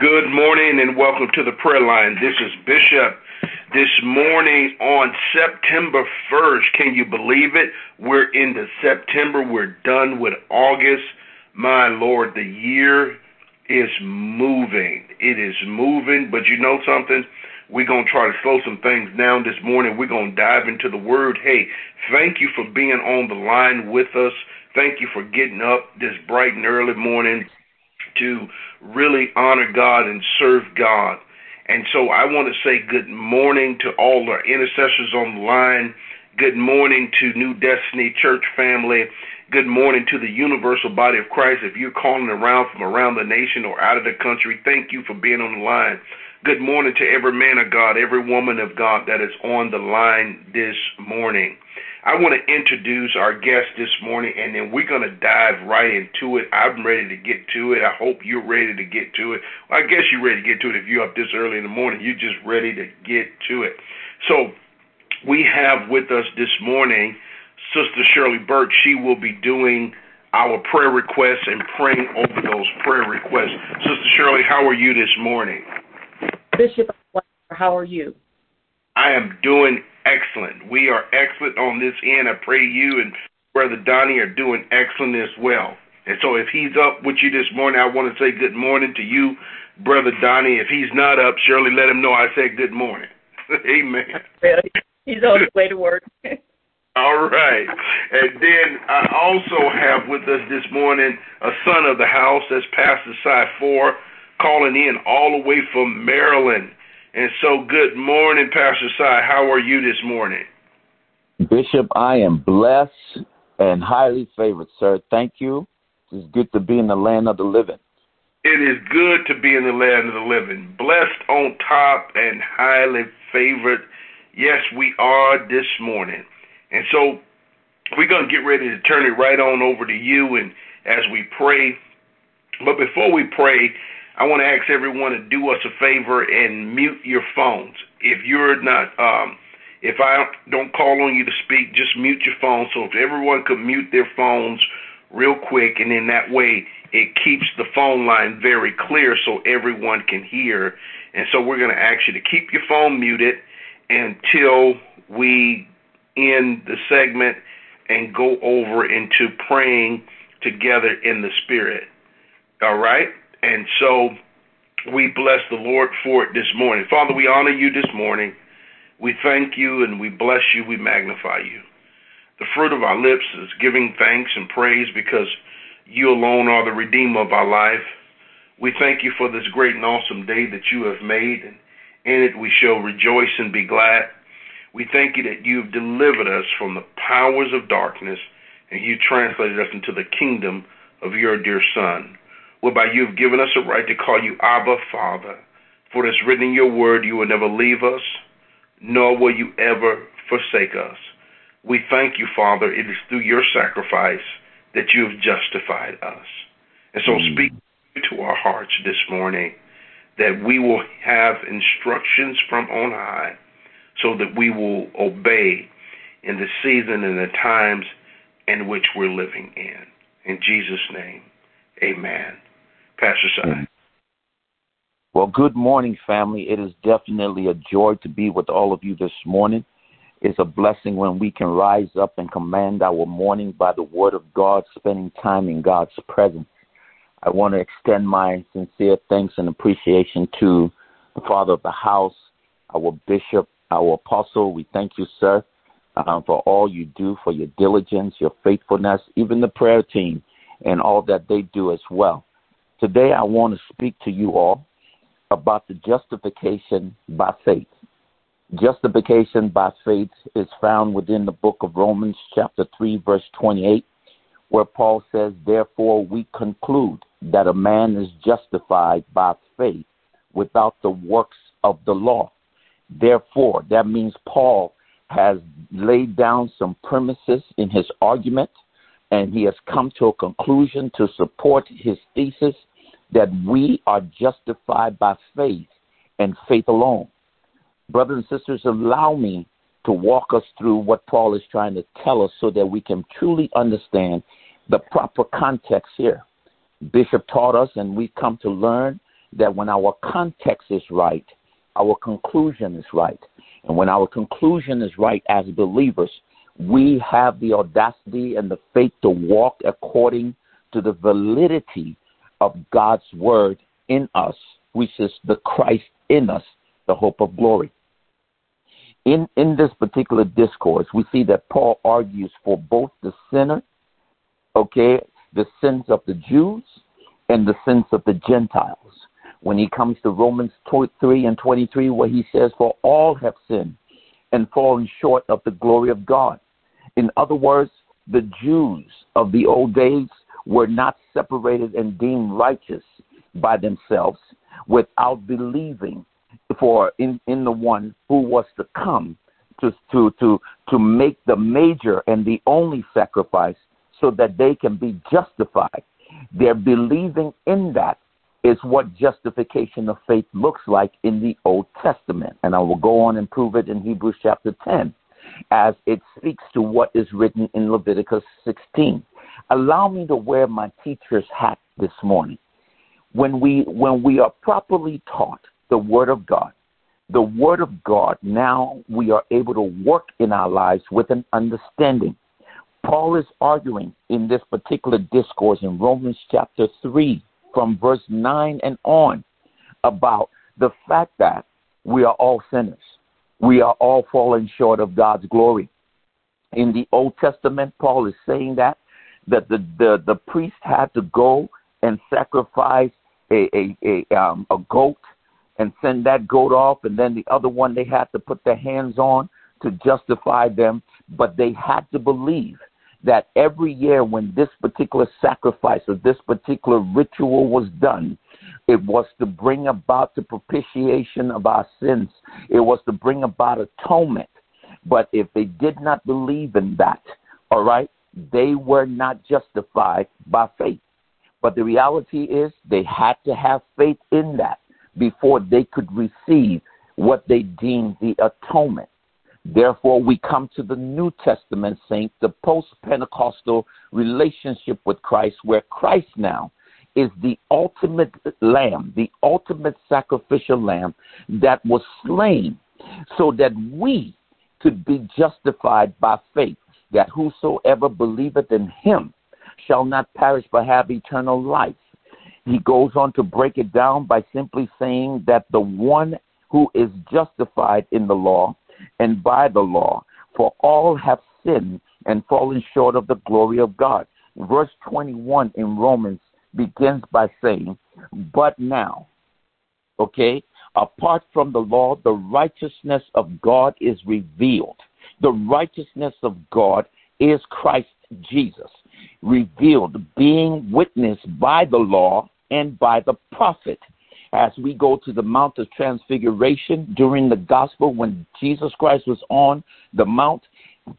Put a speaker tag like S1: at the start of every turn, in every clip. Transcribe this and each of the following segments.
S1: Good morning and welcome to the prayer line. This is Bishop. This morning on September 1st, can you believe it? We're into September. We're done with August. My Lord, the year is moving. It is moving, but you know something? We're going to try to slow some things down this morning. We're going to dive into the word. Hey, thank you for being on the line with us. Thank you for getting up this bright and early morning to really honor God and serve God. And so I want to say good morning to all our intercessors on the line. Good morning to New Destiny Church family. Good morning to the universal body of Christ. If you're calling around from around the nation or out of the country, thank you for being on the line. Good morning to every man of God, every woman of God that is on the line this morning. I want to introduce our guest this morning, and then we're going to dive right into it. I'm ready to get to it. I hope you're ready to get to it. Well, I guess you're ready to get to it if you're up this early in the morning. You're just ready to get to it. So, we have with us this morning Sister Shirley Burke. She will be doing our prayer requests and praying over those prayer requests. Sister Shirley, how are you this morning?
S2: Bishop, how are you?
S1: I am doing excellent. We are excellent on this end. I pray you and Brother Donnie are doing excellent as well. And so if he's up with you this morning, I want to say good morning to you, Brother Donnie. If he's not up, surely let him know I said good morning. Amen. Really?
S2: He's on his way to work.
S1: All right. And then I also have with us this morning a son of the house, that's Pastor Cy Four, calling in all the way from Maryland. And so, good morning, Pastor Cy. How are you this morning?
S3: Bishop, I am blessed and highly favored, sir. Thank you. It's good to be in the land of the living.
S1: It is good to be in the land of the living. Blessed on top and highly favored. Yes, we are this morning. And so we're going to get ready to turn it right on over to you and as we pray. But before we pray, I want to ask everyone to do us a favor and mute your phones. If you're not, um, if I don't call on you to speak, just mute your phone. So if everyone could mute their phones real quick, and in that way, it keeps the phone line very clear so everyone can hear. And so we're going to ask you to keep your phone muted until we end the segment and go over into praying together in the Spirit. All right? And so we bless the Lord for it this morning. Father, we honor you this morning. We thank you and we bless you. We magnify you. The fruit of our lips is giving thanks and praise because you alone are the Redeemer of our life. We thank you for this great and awesome day that you have made, and in it we shall rejoice and be glad. We thank you that you have delivered us from the powers of darkness, and you translated us into the kingdom of your dear Son whereby you have given us a right to call you Abba, Father. For it is written in your word, you will never leave us, nor will you ever forsake us. We thank you, Father. It is through your sacrifice that you have justified us. And so mm. speak to our hearts this morning that we will have instructions from on high so that we will obey in the season and the times in which we're living in. In Jesus' name, amen. Pastor Simon.
S3: Well, good morning, family. It is definitely a joy to be with all of you this morning. It's a blessing when we can rise up and command our morning by the word of God, spending time in God's presence. I want to extend my sincere thanks and appreciation to the Father of the house, our bishop, our apostle. We thank you, sir, uh, for all you do, for your diligence, your faithfulness, even the prayer team, and all that they do as well. Today, I want to speak to you all about the justification by faith. Justification by faith is found within the book of Romans, chapter 3, verse 28, where Paul says, Therefore, we conclude that a man is justified by faith without the works of the law. Therefore, that means Paul has laid down some premises in his argument and he has come to a conclusion to support his thesis that we are justified by faith and faith alone. Brothers and sisters, allow me to walk us through what Paul is trying to tell us so that we can truly understand the proper context here. Bishop taught us, and we've come to learn that when our context is right, our conclusion is right. And when our conclusion is right as believers, we have the audacity and the faith to walk according to the validity of God's word in us, which is the Christ in us, the hope of glory. In, in this particular discourse, we see that Paul argues for both the sinner, okay, the sins of the Jews and the sins of the Gentiles. When he comes to Romans 3 and 23, where he says, For all have sinned and fallen short of the glory of God. In other words, the Jews of the old days were not separated and deemed righteous by themselves without believing for in, in the one who was to come to, to, to, to make the major and the only sacrifice so that they can be justified. Their believing in that is what justification of faith looks like in the Old Testament. And I will go on and prove it in Hebrews chapter 10 as it speaks to what is written in Leviticus 16. Allow me to wear my teacher's hat this morning. When we when we are properly taught the word of God, the word of God, now we are able to work in our lives with an understanding. Paul is arguing in this particular discourse in Romans chapter 3 from verse 9 and on about the fact that we are all sinners. We are all falling short of God's glory. In the Old Testament, Paul is saying that that the, the, the priest had to go and sacrifice a, a, a, um, a goat and send that goat off, and then the other one they had to put their hands on to justify them. But they had to believe that every year when this particular sacrifice or this particular ritual was done, it was to bring about the propitiation of our sins. It was to bring about atonement. But if they did not believe in that, all right, they were not justified by faith. But the reality is they had to have faith in that before they could receive what they deemed the atonement. Therefore, we come to the New Testament saints, the post Pentecostal relationship with Christ, where Christ now is the ultimate lamb, the ultimate sacrificial lamb that was slain so that we could be justified by faith that whosoever believeth in him shall not perish but have eternal life. He goes on to break it down by simply saying that the one who is justified in the law and by the law, for all have sinned and fallen short of the glory of God. Verse 21 in Romans begins by saying, But now, okay, apart from the law, the righteousness of God is revealed the righteousness of God is Christ Jesus, revealed, being witnessed by the law and by the prophet. As we go to the Mount of Transfiguration during the gospel, when Jesus Christ was on the Mount,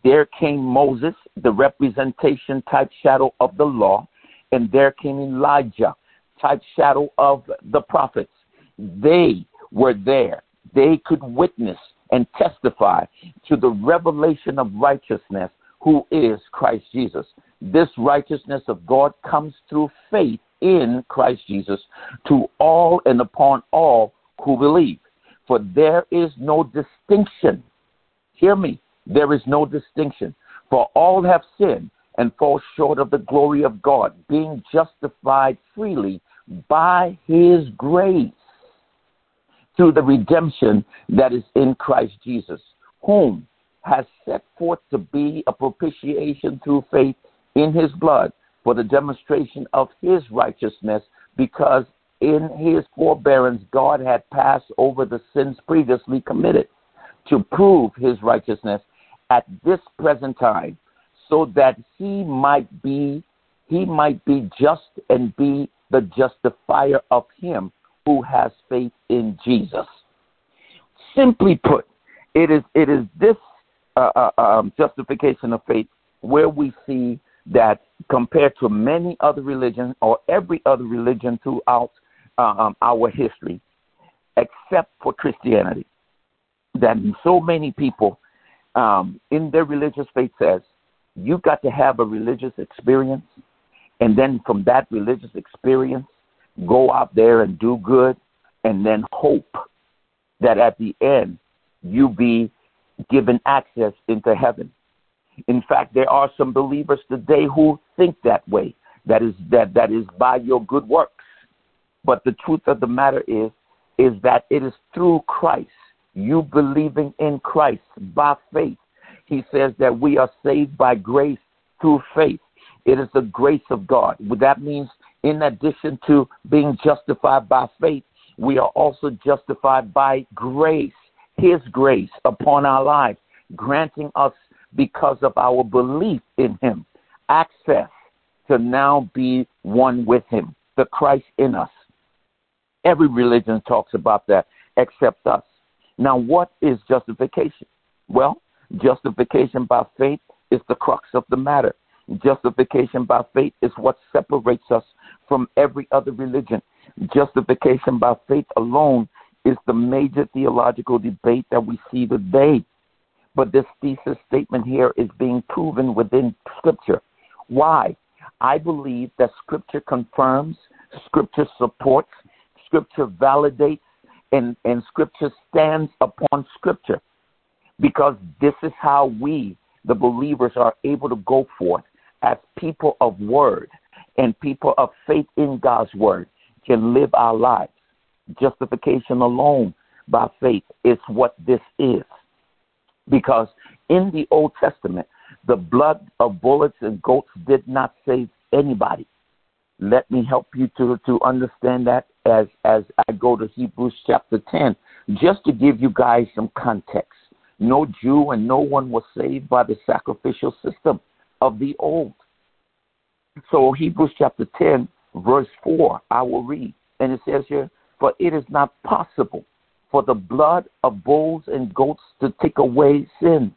S3: there came Moses, the representation type shadow of the law, and there came Elijah, type shadow of the prophets. They were there. They could witness and testify to the revelation of righteousness, who is Christ Jesus. This righteousness of God comes through faith in Christ Jesus to all and upon all who believe. For there is no distinction. Hear me. There is no distinction. For all have sinned and fall short of the glory of God, being justified freely by his grace through the redemption that is in Christ Jesus, whom has set forth to be a propitiation through faith in his blood for the demonstration of his righteousness, because in his forbearance God had passed over the sins previously committed to prove his righteousness at this present time, so that he might be he might be just and be the justifier of him who has faith in Jesus. Simply put, it is it is this uh, uh, um, justification of faith where we see that compared to many other religions or every other religion throughout um, our history, except for Christianity, that so many people um, in their religious faith says you've got to have a religious experience, and then from that religious experience, go out there and do good and then hope that at the end you be given access into heaven. In fact, there are some believers today who think that way. That is that that is by your good works. But the truth of the matter is is that it is through Christ, you believing in Christ by faith. He says that we are saved by grace through faith. It is the grace of God. That means, in addition to being justified by faith, we are also justified by grace, His grace upon our lives, granting us, because of our belief in Him, access to now be one with Him, the Christ in us. Every religion talks about that except us. Now, what is justification? Well, justification by faith is the crux of the matter. Justification by faith is what separates us from every other religion. Justification by faith alone is the major theological debate that we see today. But this thesis statement here is being proven within Scripture. Why? I believe that Scripture confirms, Scripture supports, Scripture validates, and, and Scripture stands upon Scripture. Because this is how we, the believers, are able to go forth as people of word and people of faith in God's word can live our lives. Justification alone by faith is what this is. Because in the Old Testament, the blood of bullets and goats did not save anybody. Let me help you to, to understand that as, as I go to Hebrews chapter 10, just to give you guys some context. No Jew and no one was saved by the sacrificial system of the old. So Hebrews chapter 10, verse 4, I will read. And it says here, For it is not possible for the blood of bulls and goats to take away sins.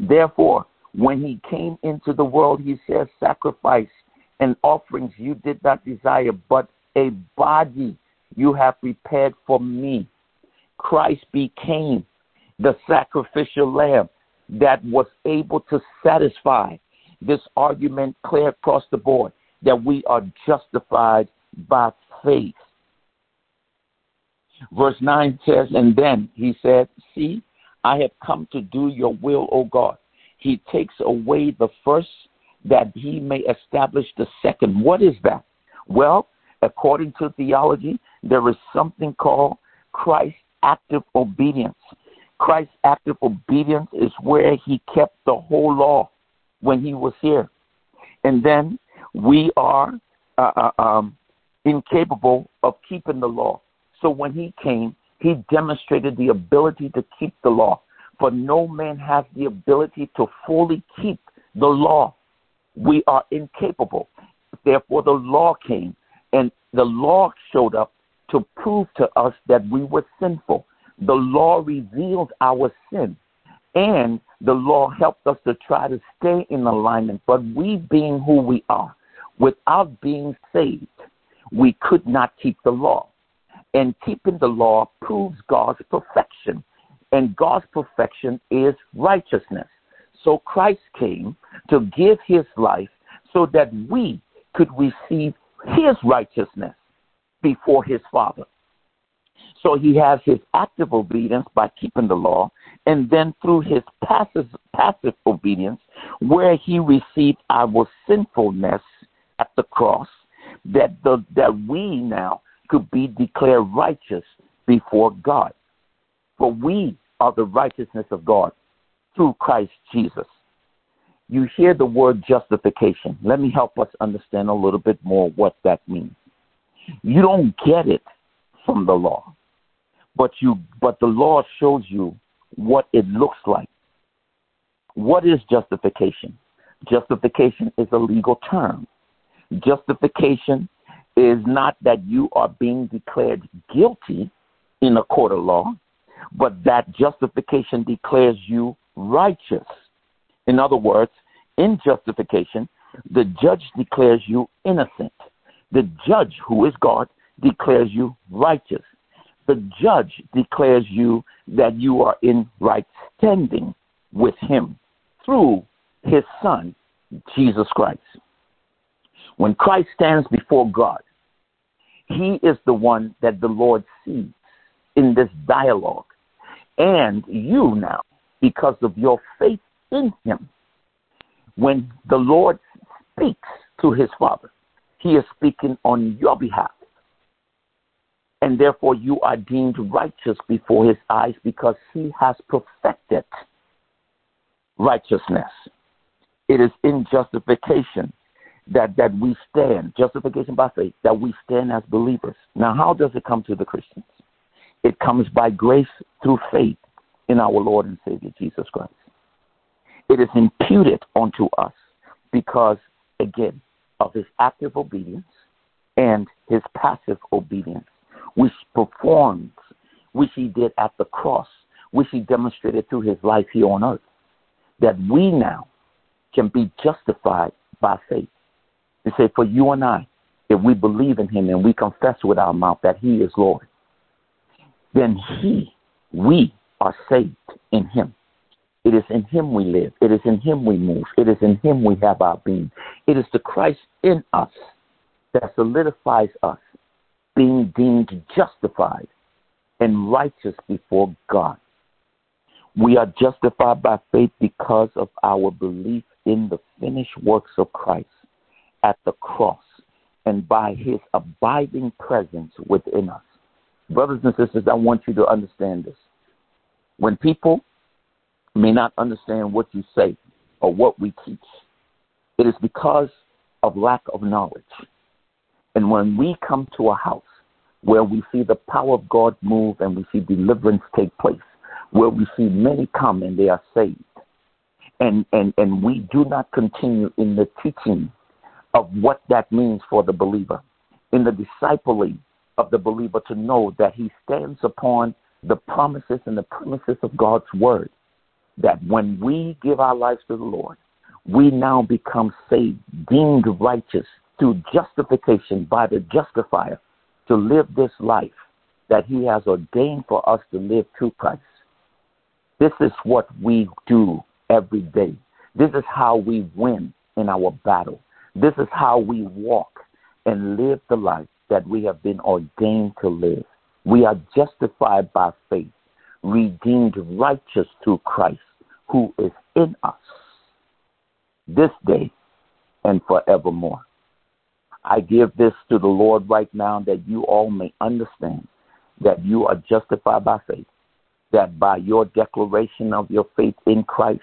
S3: Therefore, when he came into the world, he says, Sacrifice and offerings you did not desire, but a body you have prepared for me. Christ became the sacrificial lamb that was able to satisfy this argument clear across the board that we are justified by faith. Verse 9 says, And then he said, See, I have come to do your will, O God. He takes away the first that he may establish the second. What is that? Well, according to theology, there is something called Christ's active obedience. Christ's active obedience is where he kept the whole law when he was here. And then we are uh, uh, um, incapable of keeping the law. So when he came, he demonstrated the ability to keep the law. For no man has the ability to fully keep the law. We are incapable. Therefore, the law came, and the law showed up to prove to us that we were sinful. The law reveals our sin, and the law helped us to try to stay in alignment. But we, being who we are, without being saved, we could not keep the law. And keeping the law proves God's perfection. And God's perfection is righteousness. So Christ came to give his life so that we could receive his righteousness before his Father. So he has his active obedience by keeping the law, and then through his passive, passive obedience, where he received our sinfulness at the cross, that, the, that we now could be declared righteous before God. For we are the righteousness of God through Christ Jesus. You hear the word justification. Let me help us understand a little bit more what that means. You don't get it from the law but you but the law shows you what it looks like. What is justification? Justification is a legal term. Justification is not that you are being declared guilty in a court of law, but that justification declares you righteous. In other words, in justification, the judge declares you innocent. The judge, who is God, declares you righteous the judge declares you that you are in right standing with him through his son, Jesus Christ. When Christ stands before God, He is the one that the Lord sees in this dialogue. And you now, because of your faith in Him, when the Lord speaks to His Father, He is speaking on your behalf. And therefore, you are deemed righteous before His eyes because He has perfected righteousness. It is in justification that, that we stand, justification by faith, that we stand as believers. Now, how does it come to the Christians? It comes by grace through faith in our Lord and Savior Jesus Christ. It is imputed unto us because, again, of his active obedience and his passive obedience, which performs, which he did at the cross, which he demonstrated through his life here on earth, that we now can be justified by faith. He said, For you and I, if we believe in him and we confess with our mouth that he is Lord, then he, we are saved in him. It is in him we live. It is in him we move. It is in him we have our being. It is the Christ in us that solidifies us being deemed justified and righteous before God. We are justified by faith because of our belief in the finished works of Christ at the cross and by his abiding presence within us. Brothers and sisters, I want you to understand this. When people may not understand what you say or what we teach, it is because of lack of knowledge. And when we come to a house where we see the power of God move and we see deliverance take place, where we see many come and they are saved, and, and, and we do not continue in the teaching of what that means for the believer, in the discipling of the believer to know that he stands upon the promises and the premises of God's word. That when we give our lives to the Lord, we now become saved, deemed righteous through justification by the justifier to live this life that he has ordained for us to live through Christ. This is what we do every day. This is how we win in our battle. This is how we walk and live the life that we have been ordained to live. We are justified by faith, redeemed righteous through Christ, who is in us this day and forevermore. I give this to the Lord right now that you all may understand that you are justified by faith, that by your declaration of your faith in Christ,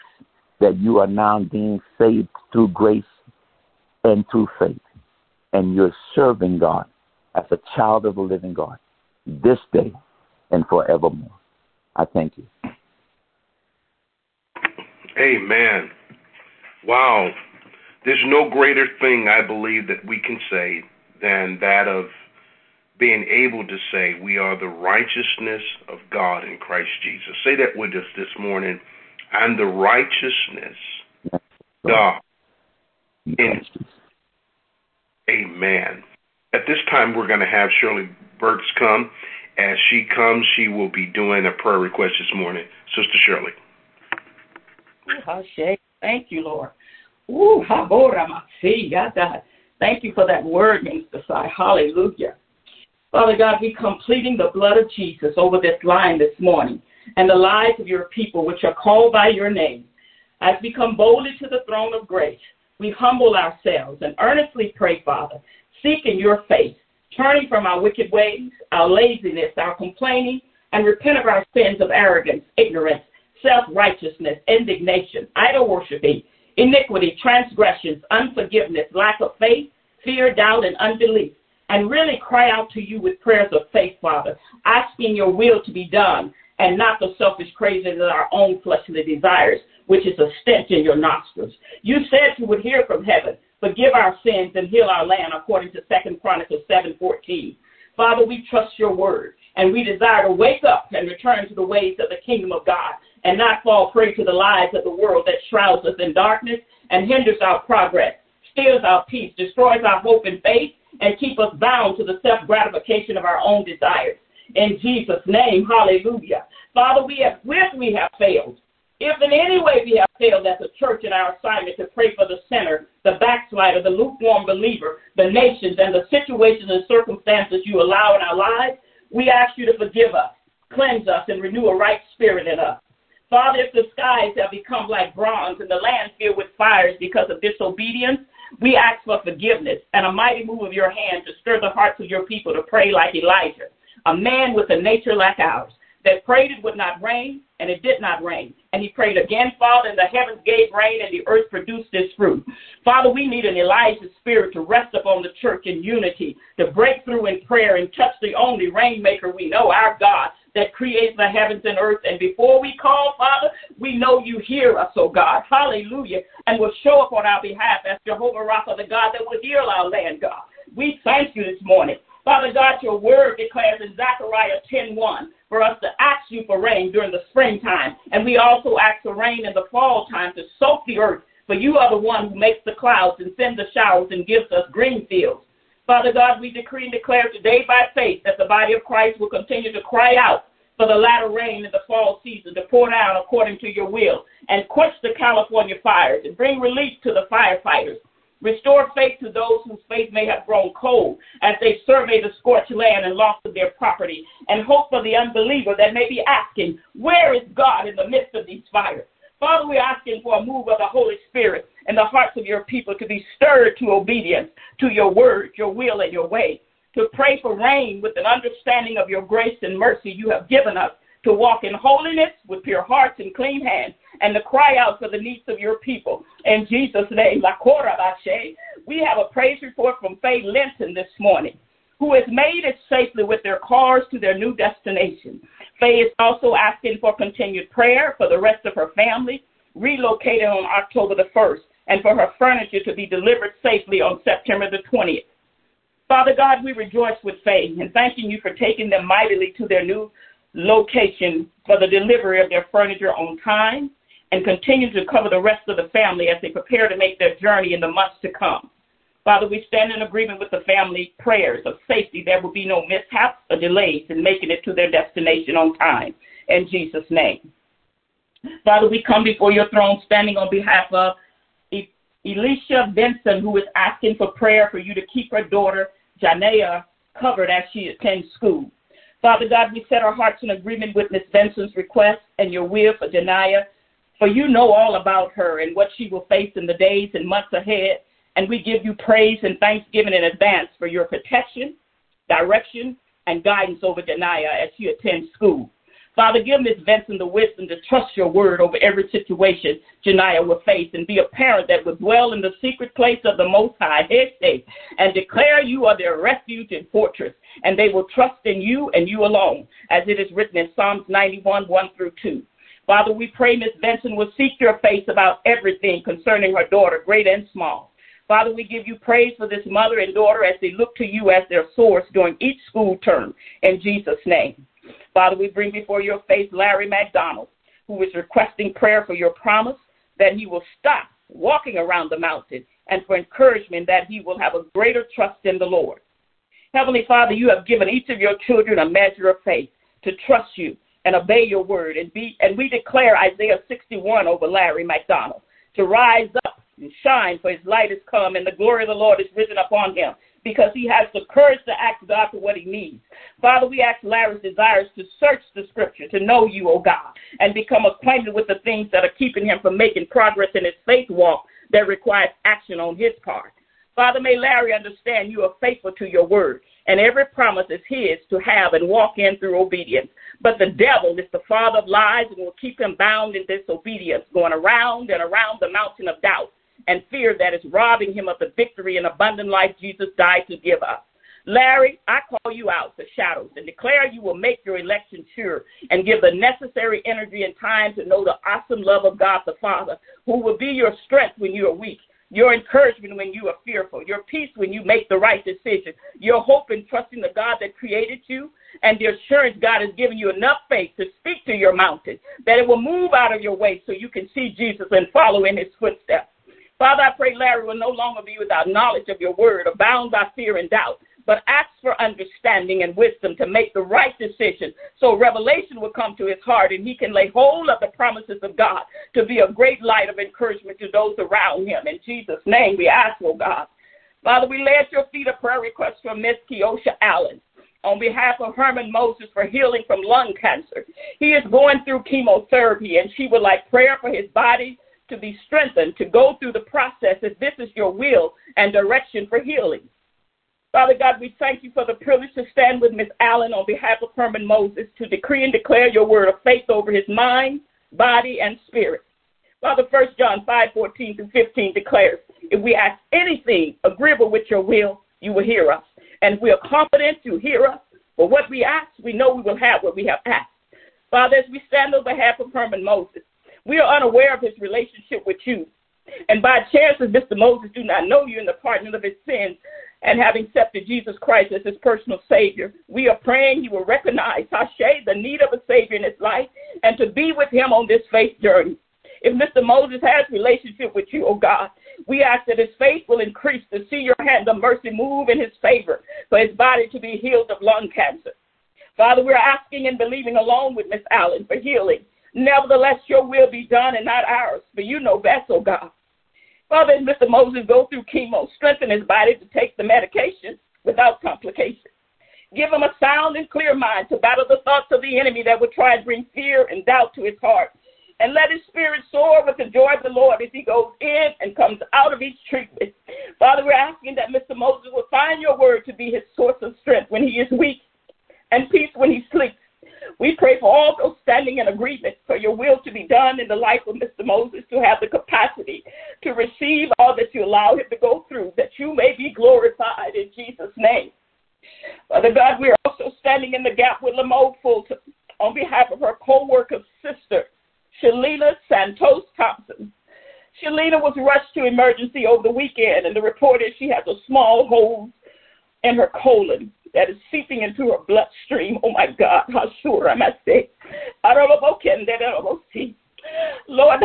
S3: that you are now being saved through grace and through faith, and you're serving God as a child of the living God this day and forevermore. I thank you.
S1: Amen. Wow. There's no greater thing I believe that we can say than that of being able to say we are the righteousness of God in Christ Jesus. Say that with us this morning. I'm the righteousness God in Amen. At this time, we're going to have Shirley Burks come. As she comes, she will be doing a prayer request this morning. Sister Shirley.
S2: Thank you, Lord. Ooh, Thank you for that word, Minister Sai. Hallelujah. Father God, we completing the blood of Jesus over this line this morning and the lives of your people which are called by your name. As we come boldly to the throne of grace, we humble ourselves and earnestly pray, Father, seeking your face, turning from our wicked ways, our laziness, our complaining, and repent of our sins of arrogance, ignorance, self righteousness, indignation, idol worshiping, iniquity, transgressions, unforgiveness, lack of faith, fear, doubt, and unbelief. And really cry out to you with prayers of faith, Father, asking your will to be done and not the selfish cravings of our own fleshly desires, which is a stench in your nostrils. You said you would hear from heaven, forgive our sins and heal our land, according to Second Chronicles 7:14. Father, we trust your word, and we desire to wake up and return to the ways of the kingdom of God, and not fall prey to the lies of the world that shrouds us in darkness and hinders our progress, steals our peace, destroys our hope and faith, and keep us bound to the self gratification of our own desires. In Jesus' name, hallelujah. Father, we have, where we have failed, If in any way we have failed as a church in our assignment to pray for the sinner, the backslider, the lukewarm believer, the nations, and the situations and circumstances you allow in our lives, we ask you to forgive us, cleanse us, and renew a right spirit in us. Father, if the skies have become like bronze and the land filled with fires because of disobedience, we ask for forgiveness and a mighty move of your hand to stir the hearts of your people to pray like Elijah, a man with a nature like ours that prayed it would not rain, and it did not rain. And he prayed again, Father, and the heavens gave rain, and the earth produced its fruit. Father, we need an Elijah spirit to rest upon the church in unity, to break through in prayer and touch the only rainmaker we know, our God, that creates the heavens and earth. And before we call, Father, we know you hear us, oh God. Hallelujah. And will show up on our behalf as Jehovah Rapha, the God that will heal our land, God. We thank you this morning. Father God, your word declares in Zechariah 10:1 for us to ask you for rain during the springtime, and we also ask for rain in the fall time to soak the earth. For you are the one who makes the clouds and sends the showers and gives us green fields. Father God, we decree and declare today by faith that the body of Christ will continue to cry out for the latter rain in the fall season to pour down according to your will and quench the California fires and bring relief to the firefighters Restore faith to those whose faith may have grown cold as they survey the scorched land and loss of their property, and hope for the unbeliever that may be asking, Where is God in the midst of these fires? Father, we're asking for a move of the Holy Spirit in the hearts of your people to be stirred to obedience to your word, your will, and your way, to pray for rain with an understanding of your grace and mercy you have given us to walk in holiness with pure hearts and clean hands, and to cry out for the needs of your people. In Jesus' name, we have a praise report from Faye Linton this morning, who has made it safely with their cars to their new destination. Faye is also asking for continued prayer for the rest of her family, relocated on October the 1st, and for her furniture to be delivered safely on September the 20th. Father God, we rejoice with Faye and thanking you for taking them mightily to their new location for the delivery of their furniture on time and continue to cover the rest of the family as they prepare to make their journey in the months to come. Father, we stand in agreement with the family prayers of safety. There will be no mishaps or delays in making it to their destination on time. In Jesus' name. Father, we come before your throne standing on behalf of Elisha Benson, who is asking for prayer for you to keep her daughter, Janaya, covered as she attends school. Father God, we set our hearts in agreement with Miss Benson's request and your will for Janaya, for you know all about her and what she will face in the days and months ahead. And we give you praise and thanksgiving in advance for your protection, direction, and guidance over Janaya as she attends school. Father, give Miss Benson the wisdom to trust your word over every situation Janaya will face and be a parent that will dwell in the secret place of the Most High, head safe, and declare you are their refuge and fortress, and they will trust in you and you alone, as it is written in Psalms 91, 1 through 2. Father, we pray Miss Benson will seek your face about everything concerning her daughter, great and small. Father, we give you praise for this mother and daughter as they look to you as their source during each school term. In Jesus' name. Father, we bring before your face Larry McDonald, who is requesting prayer for your promise that he will stop walking around the mountain and for encouragement that he will have a greater trust in the Lord. Heavenly Father, you have given each of your children a measure of faith to trust you and obey your word. And, be, and we declare Isaiah 61 over Larry McDonald to rise up and shine, for his light has come, and the glory of the Lord is risen upon him because he has the courage to ask God for what he needs. Father, we ask Larry's desires to search the scripture, to know you, O God, and become acquainted with the things that are keeping him from making progress in his faith walk that requires action on his part. Father, may Larry understand you are faithful to your word, and every promise is his to have and walk in through obedience. But the devil is the father of lies and will keep him bound in disobedience, going around and around the mountain of doubt and fear that is robbing him of the victory and abundant life Jesus died to give us. Larry, I call you out the shadows and declare you will make your election sure and give the necessary energy and time to know the awesome love of God the Father, who will be your strength when you are weak, your encouragement when you are fearful, your peace when you make the right decision, your hope in trusting the God that created you, and the assurance God has given you enough faith to speak to your mountain, that it will move out of your way so you can see Jesus and follow in his footsteps. Father, I pray Larry will no longer be without knowledge of your word, or bound by fear and doubt, but ask for understanding and wisdom to make the right decision so revelation will come to his heart and he can lay hold of the promises of God to be a great light of encouragement to those around him. In Jesus' name we ask, oh God. Father, we lay at your feet a prayer request from Miss Keosha Allen on behalf of Herman Moses for healing from lung cancer. He is going through chemotherapy and she would like prayer for his body to be strengthened to go through the process if this is your will and direction for healing. Father God, we thank you for the privilege to stand with Miss Allen on behalf of Herman Moses to decree and declare your word of faith over his mind, body, and spirit. Father, 1 John 5 14 through 15 declares, If we ask anything agreeable with your will, you will hear us. And we are confident you hear us. For what we ask, we know we will have what we have asked. Father, as we stand on behalf of Herman Moses, we are unaware of his relationship with you. And by chance, as Mr. Moses do not know you in the pardon of his sins, and having accepted Jesus Christ as his personal Savior, we are praying he will recognize, Hashem, the need of a Savior in his life and to be with him on this faith journey. If Mr. Moses has relationship with you, oh God, we ask that his faith will increase to see your hand of mercy move in his favor for his body to be healed of lung cancer. Father, we're asking and believing along with Miss Allen for healing. Nevertheless, your will be done and not ours, for you know best, oh God. Father, as Mr. Moses go through chemo, strengthen his body to take the medication without complications. Give him a sound and clear mind to battle the thoughts of the enemy that would try and bring fear and doubt to his heart. And let his spirit soar with the joy of the Lord as he goes in and comes out of each treatment. Father, we're asking that Mr. Moses will find your word to be his source of strength when he is weak and peace when he sleeps we pray for all those standing in agreement for your will to be done in the life of Mr. Moses to have the capacity to receive all that you allow him to go through, that you may be glorified in Jesus' name. Father God, we are also standing in the gap with Lamode Fulton on behalf of her co-worker sister, Shalina Santos Thompson. Shalina was rushed to emergency over the weekend, and the report is she has a small hole in her colon that is seeping into her bloodstream. How sure am I say? Lord,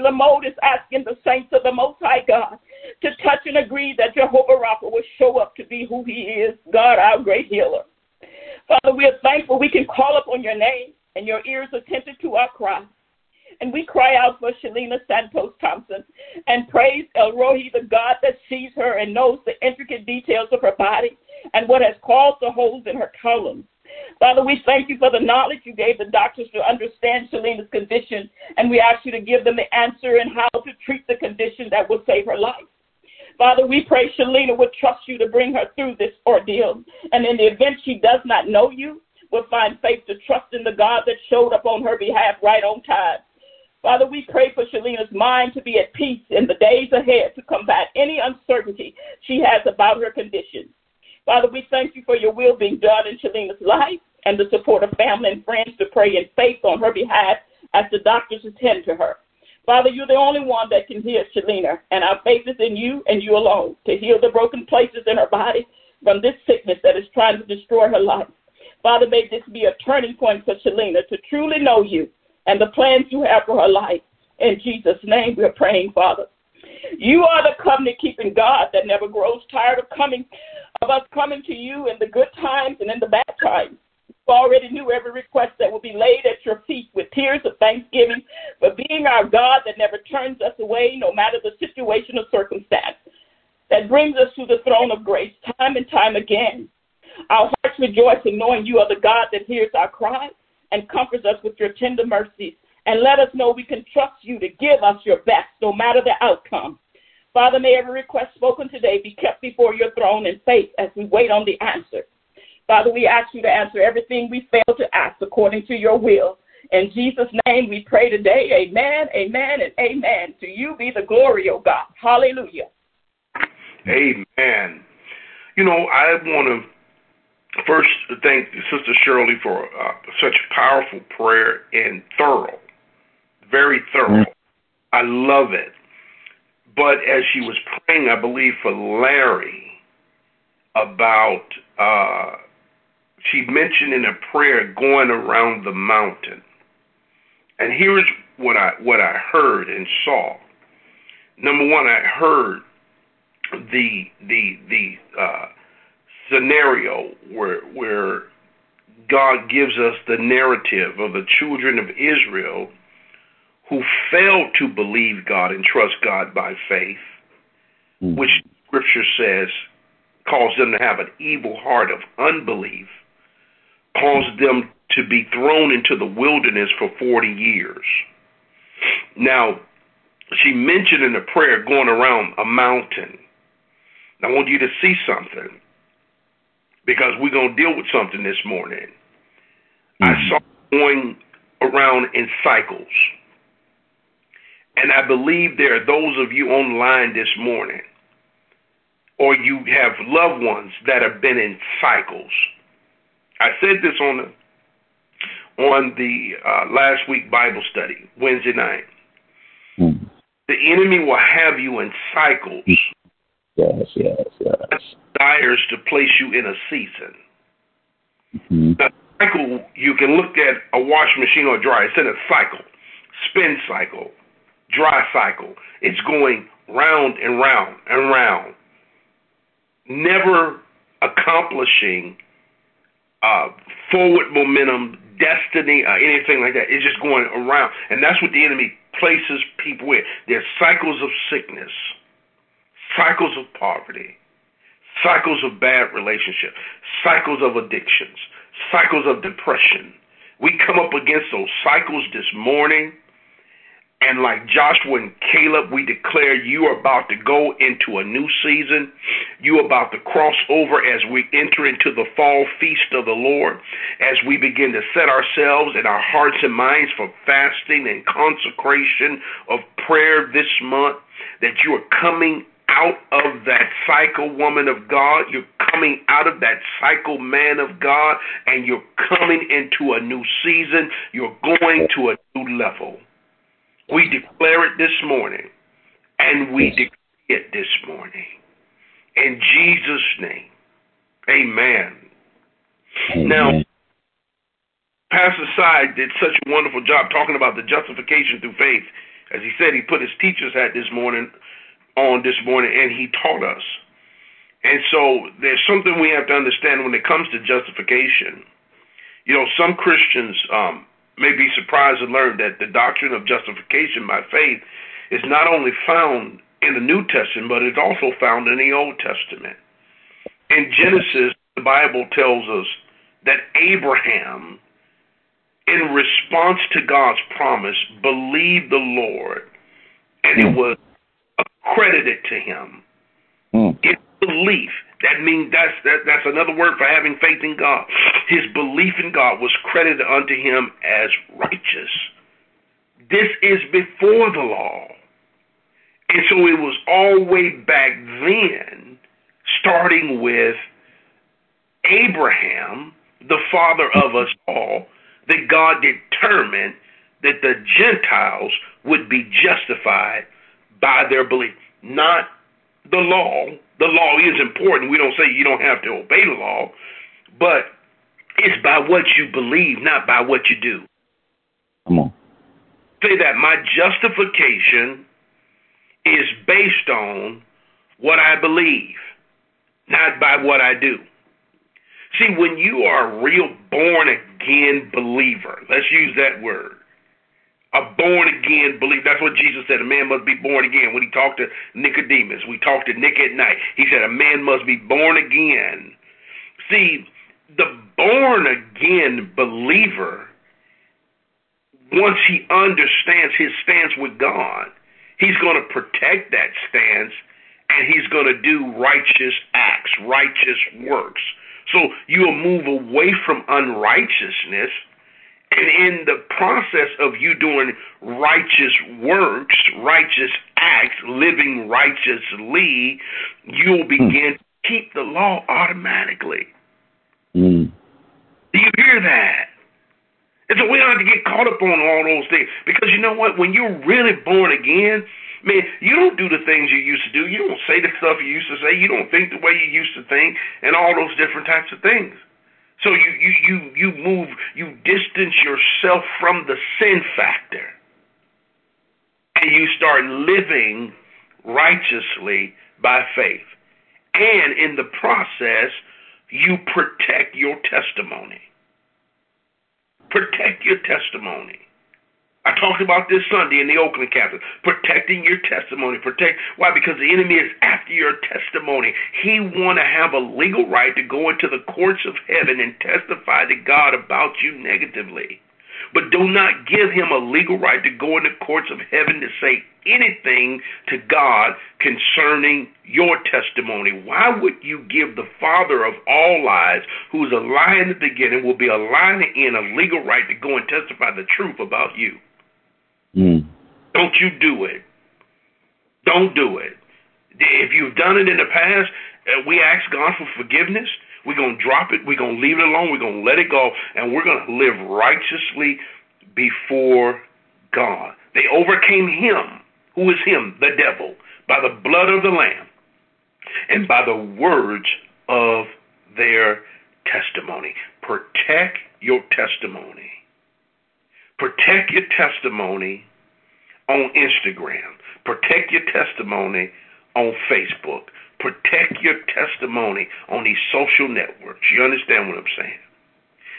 S2: Lamode is asking the saints of the Most High God to touch and agree that Jehovah Rapha will show up to be who He is, God, our great healer. Father, we are thankful we can call upon your name and your ears attentive to our cry. And we cry out for Shalina Santos Thompson and praise El Roi, the God that sees her and knows the intricate details of her body and what has caused the holes in her colon. Thank you for the knowledge you gave the doctors to understand Shalina's condition, and we ask you to give them the answer and how to treat the condition that will save her life. Father, we pray Shalina would trust you to bring her through this ordeal, and in the event she does not know you, will find faith to trust in the God that showed up on her behalf right on time. Father, we pray for Shalina's mind to be at peace in the days ahead to combat any uncertainty she has about her condition. Father, we thank you for your will being done in Shalina's life and the support of family and friends to pray in faith on her behalf as the doctors attend to her. Father, you're the only one that can heal Shalina, and our faith is in you and you alone to heal the broken places in her body from this sickness that is trying to destroy her life. Father, may this be a turning point for Shalina to truly know you and the plans you have for her life. In Jesus' name, we're praying, Father. You are the covenant keeping God that never grows tired of coming, of us coming to you in the good times and in the bad times. Already knew every request that will be laid at your feet with tears of thanksgiving for being our God that never turns us away, no matter the situation or circumstance. That brings us to the throne of grace time and time again. Our hearts rejoice in knowing you are the God that hears our cries and comforts us with your tender mercies and let us know we can trust you to give us your best no matter the outcome. Father, may every request spoken today be kept before your throne in faith as we wait on the answer. Father, we ask you to answer everything we fail to ask according to your will. In Jesus' name we pray today. Amen, amen, and amen. To you be the glory, O God. Hallelujah.
S1: Amen. You know, I want to first thank Sister Shirley for uh, such powerful prayer and thorough, very thorough. Mm-hmm. I love it. But as she was praying, I believe for Larry about, uh, she mentioned in a prayer going around the mountain. And here's what I what I heard and saw. Number one, I heard the the the uh, scenario where where God gives us the narrative of the children of Israel who failed to believe God and trust God by faith, mm. which Scripture says caused them to have an evil heart of unbelief, caused them to be thrown into the wilderness for 40 years. Now, she mentioned in the prayer going around a mountain. I want you to see something because we're going to deal with something this morning. Mm-hmm. I saw going around in cycles. And I believe there are those of you online this morning, or you have loved ones that have been in cycles. I said this on the on the uh, last week Bible study Wednesday night. Mm-hmm. The enemy will have you in cycles.
S3: Yes, yes, yes.
S1: Desires to place you in a season. Mm-hmm. The cycle, you can look at a wash machine or dryer. It's in a cycle, spin cycle, dry cycle. It's going round and round and round, never accomplishing uh, forward momentum, destiny, uh, anything like that. It's just going around, and that's what the enemy places people in. There's cycles of sickness, cycles of poverty, cycles of bad relationships, cycles of addictions, cycles of depression. We come up against those cycles this morning and like Joshua and Caleb, we declare you are about to go into a new season. You are about to cross over as we enter into the fall feast of the Lord, as we begin to set ourselves and our hearts and minds for fasting and consecration of prayer this month, that you are coming out of that cycle, woman of God. You're coming out of that cycle, man of God, and you're coming into a new season. You're going to a new level. We declare it this morning, and we declare it this morning. In Jesus' name, amen. amen. Now, Pastor Side did such a wonderful job talking about the justification through faith. As he said, he put his teacher's hat this morning on this morning, and he taught us. And so there's something we have to understand when it comes to justification. You know, some Christians um, may be surprised to learn that the doctrine of justification by faith is not only found in the New Testament, but it's also found in the Old Testament. In Genesis, the Bible tells us that Abraham, in response to God's promise, believed the Lord, and it hmm. was accredited to him. Mm. His belief that means that's that, that's another word for having faith in God. His belief in God was credited unto him as righteous. This is before the law. And so it was all way back then, starting with Abraham, the father of us all, that God determined that the Gentiles would be justified by their belief, not the law, the law is important. We don't say you don't have to obey the law, but it's by what you believe, not by what you do.
S3: Come on.
S1: Say that my justification is based on what I believe, not by what I do. See, when you are a real born again believer, let's use that word, a born again believer. That's what Jesus said. A man must be born again. When he talked to Nicodemus, we talked to Nick at night. He said a man must be born again. See, the born again believer, once he understands his stance with God, he's going to protect that stance and he's going to do righteous acts, righteous works. So you'll move away from unrighteousness and in the process of you doing righteous works, righteous acts, living righteously, you'll begin mm. to keep the law automatically.
S3: Mm.
S1: Do you hear that? And so we don't have to get caught up on all those things. Because you know what? When you're really born again, man, you don't do the things you used to do. You don't say the stuff you used to say. You don't think the way you used to think, and all those different types of things. So you, you, you, you move, you distance yourself from the sin factor. And you start living righteously by faith. And in the process, you protect your testimony. Protect your testimony. I talked about this Sunday in the Oakland campus. Protecting your testimony. Protect why? Because the enemy is after your testimony. He want to have a legal right to go into the courts of heaven and testify to God about you negatively. But do not give him a legal right to go into the courts of heaven to say anything to God concerning your testimony. Why would you give the father of all lies, who's a lie in the beginning, will be a lie in the end, a legal right to go and testify the truth about you?
S3: Mm.
S1: Don't you do it. Don't do it. If you've done it in the past, uh, we ask God for forgiveness. We're going to drop it. We're going to leave it alone. We're going to let it go. And we're going to live righteously before God. They overcame him. Who is him? The devil. By the blood of the Lamb and by the words of their testimony. Protect your testimony. Protect your testimony on Instagram. Protect your testimony on Facebook. Protect your testimony on these social networks. You understand what I'm saying?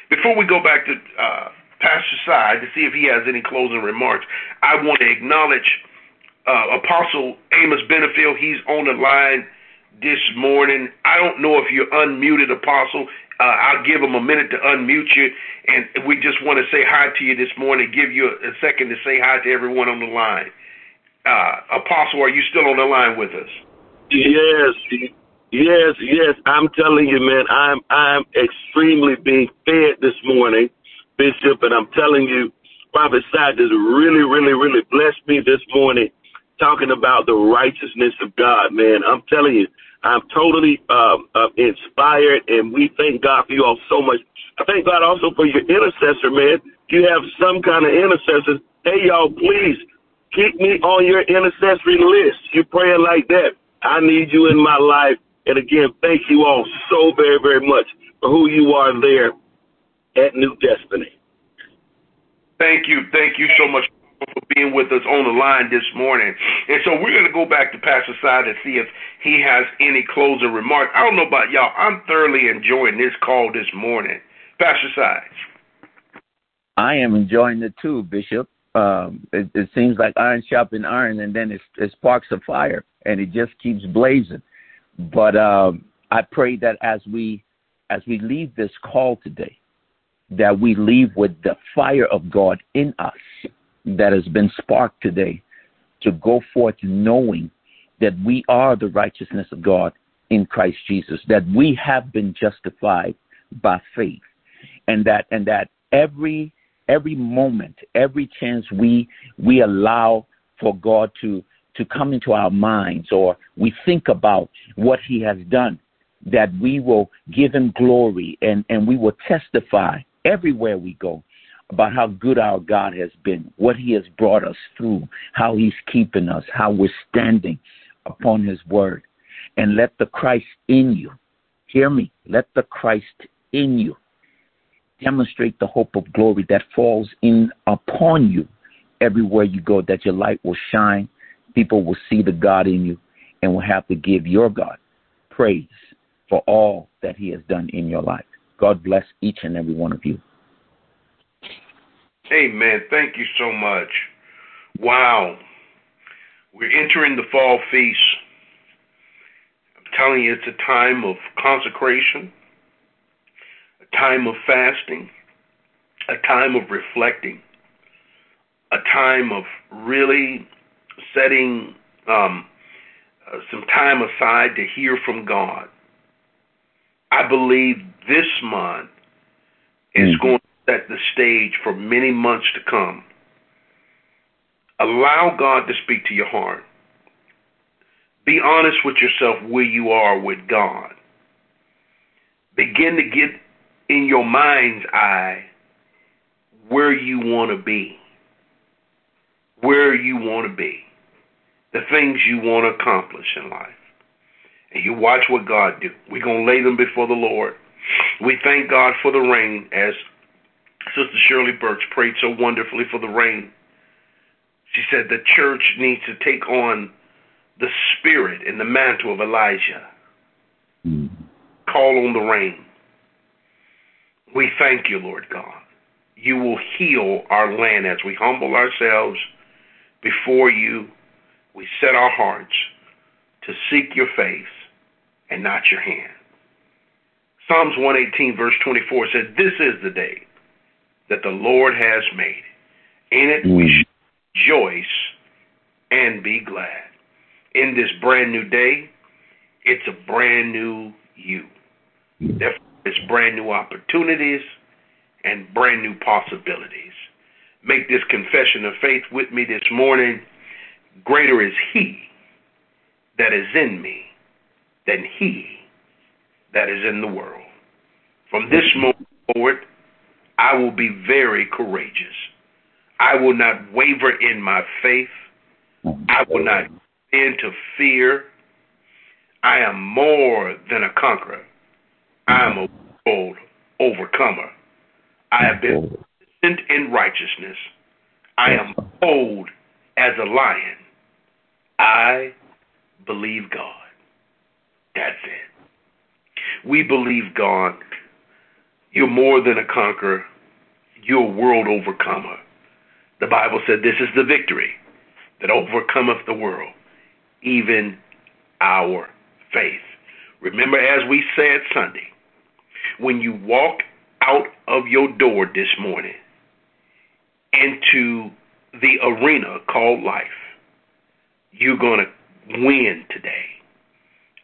S1: Before we go back to uh, Pastor Side to see if he has any closing remarks, I want to acknowledge uh, Apostle Amos Benefield. He's on the line this morning. I don't know if you're unmuted, Apostle. Uh, I'll give him a minute to unmute you, and we just want to say hi to you this morning. Give you a, a second to say hi to everyone on the line. Uh, Apostle, are you still on the line with us?
S4: Yes, yes, yes. I'm telling you, man, I'm I'm extremely being fed this morning, Bishop, and I'm telling you, Prophet Side has really, really, really blessed me this morning, talking about the righteousness of God, man. I'm telling you, I'm totally uh, uh, inspired, and we thank God for you all so much. I thank God also for your intercessor, man. If you have some kind of intercessor, hey, y'all, please keep me on your intercessory list. You praying like that. I need you in my life. And again, thank you all so very, very much for who you are there at New Destiny.
S1: Thank you. Thank you so much for being with us on the line this morning. And so we're going to go back to Pastor Side and see if he has any closing remarks. I don't know about y'all. I'm thoroughly enjoying this call this morning. Pastor Side.
S3: I am enjoying it too, Bishop. Um, it, it seems like iron sharpens iron, and then it, it sparks a fire, and it just keeps blazing. But um, I pray that as we as we leave this call today, that we leave with the fire of God in us that has been sparked today to go forth knowing that we are the righteousness of God in Christ Jesus, that we have been justified by faith, and that and that every every moment, every chance we we allow for God to to come into our minds or we think about what he has done, that we will give him glory and, and we will testify everywhere we go about how good our God has been, what He has brought us through, how He's keeping us, how we're standing upon His word. And let the Christ in you, hear me, let the Christ in you demonstrate the hope of glory that falls in upon you everywhere you go, that your light will shine. People will see the God in you and will have to give your God praise for all that He has done in your life. God bless each and every one of you.
S1: Amen. Thank you so much. Wow. We're entering the fall feast. I'm telling you, it's a time of consecration, a time of fasting, a time of reflecting, a time of really setting um, uh, some time aside to hear from God. I believe this month is mm-hmm. going set the stage for many months to come. Allow God to speak to your heart. Be honest with yourself where you are with God. Begin to get in your mind's eye where you want to be. Where you want to be. The things you want to accomplish in life. And you watch what God do. We're going to lay them before the Lord. We thank God for the rain as Sister Shirley Birch prayed so wonderfully for the rain. She said the church needs to take on the spirit and the mantle of Elijah.
S3: Mm.
S1: call on the rain. We thank you, Lord God. You will heal our land as we humble ourselves before you. We set our hearts to seek your face and not your hand. Psalms 118, verse 24 says, This is the day that the Lord has made. In it we mm. rejoice and be glad. In this brand new day, it's a brand new you. Therefore, it's brand new opportunities and brand new possibilities. Make this confession of faith with me this morning. Greater is He that is in me than He that is in the world. From this moment forward, I will be very courageous. I will not waver in my faith. I will not into fear. I am more than a conqueror. I am a bold overcomer. I have been sent in righteousness. I am bold as a lion. I believe God. That's it. We believe God. You're more than a conqueror. You're a world overcomer. The Bible said this is the victory that overcometh the world, even our faith. Remember, as we said Sunday, when you walk out of your door this morning into the arena called life, you're going to win today.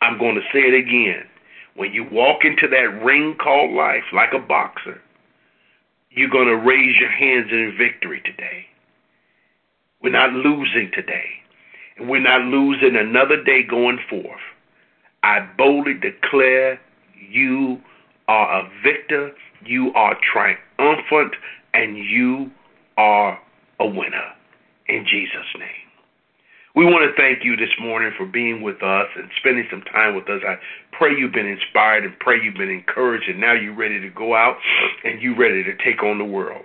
S1: I'm going to say it again. When you walk into that ring called life like a boxer, you're going to raise your hands in victory today. We're not losing today. And we're not losing another day going forth. I boldly declare you are a victor, you are triumphant, and you are a winner. In Jesus' name. We want to thank you this morning for being with us and spending some time with us. I pray you've been inspired and pray you've been encouraged, and now you're ready to go out and you're ready to take on the world.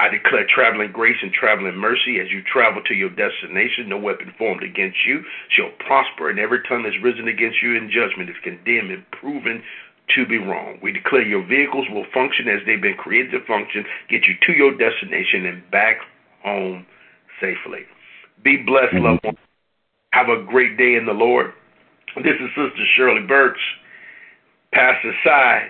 S1: I declare traveling grace and traveling mercy as you travel to your destination. No weapon formed against you shall prosper, and every tongue that's risen against you in judgment is condemned and proven to be wrong. We declare your vehicles will function as they've been created to function, get you to your destination and back home safely. Be blessed, loved one. Have a great day in the Lord. This is Sister Shirley Burks, Pastor Cy,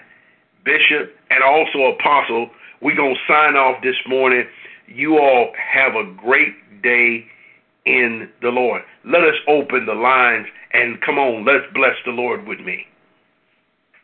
S1: Bishop, and also Apostle. We're going to sign off this morning. You all have a great day in the Lord. Let us open the lines and come on, let's bless the Lord with me.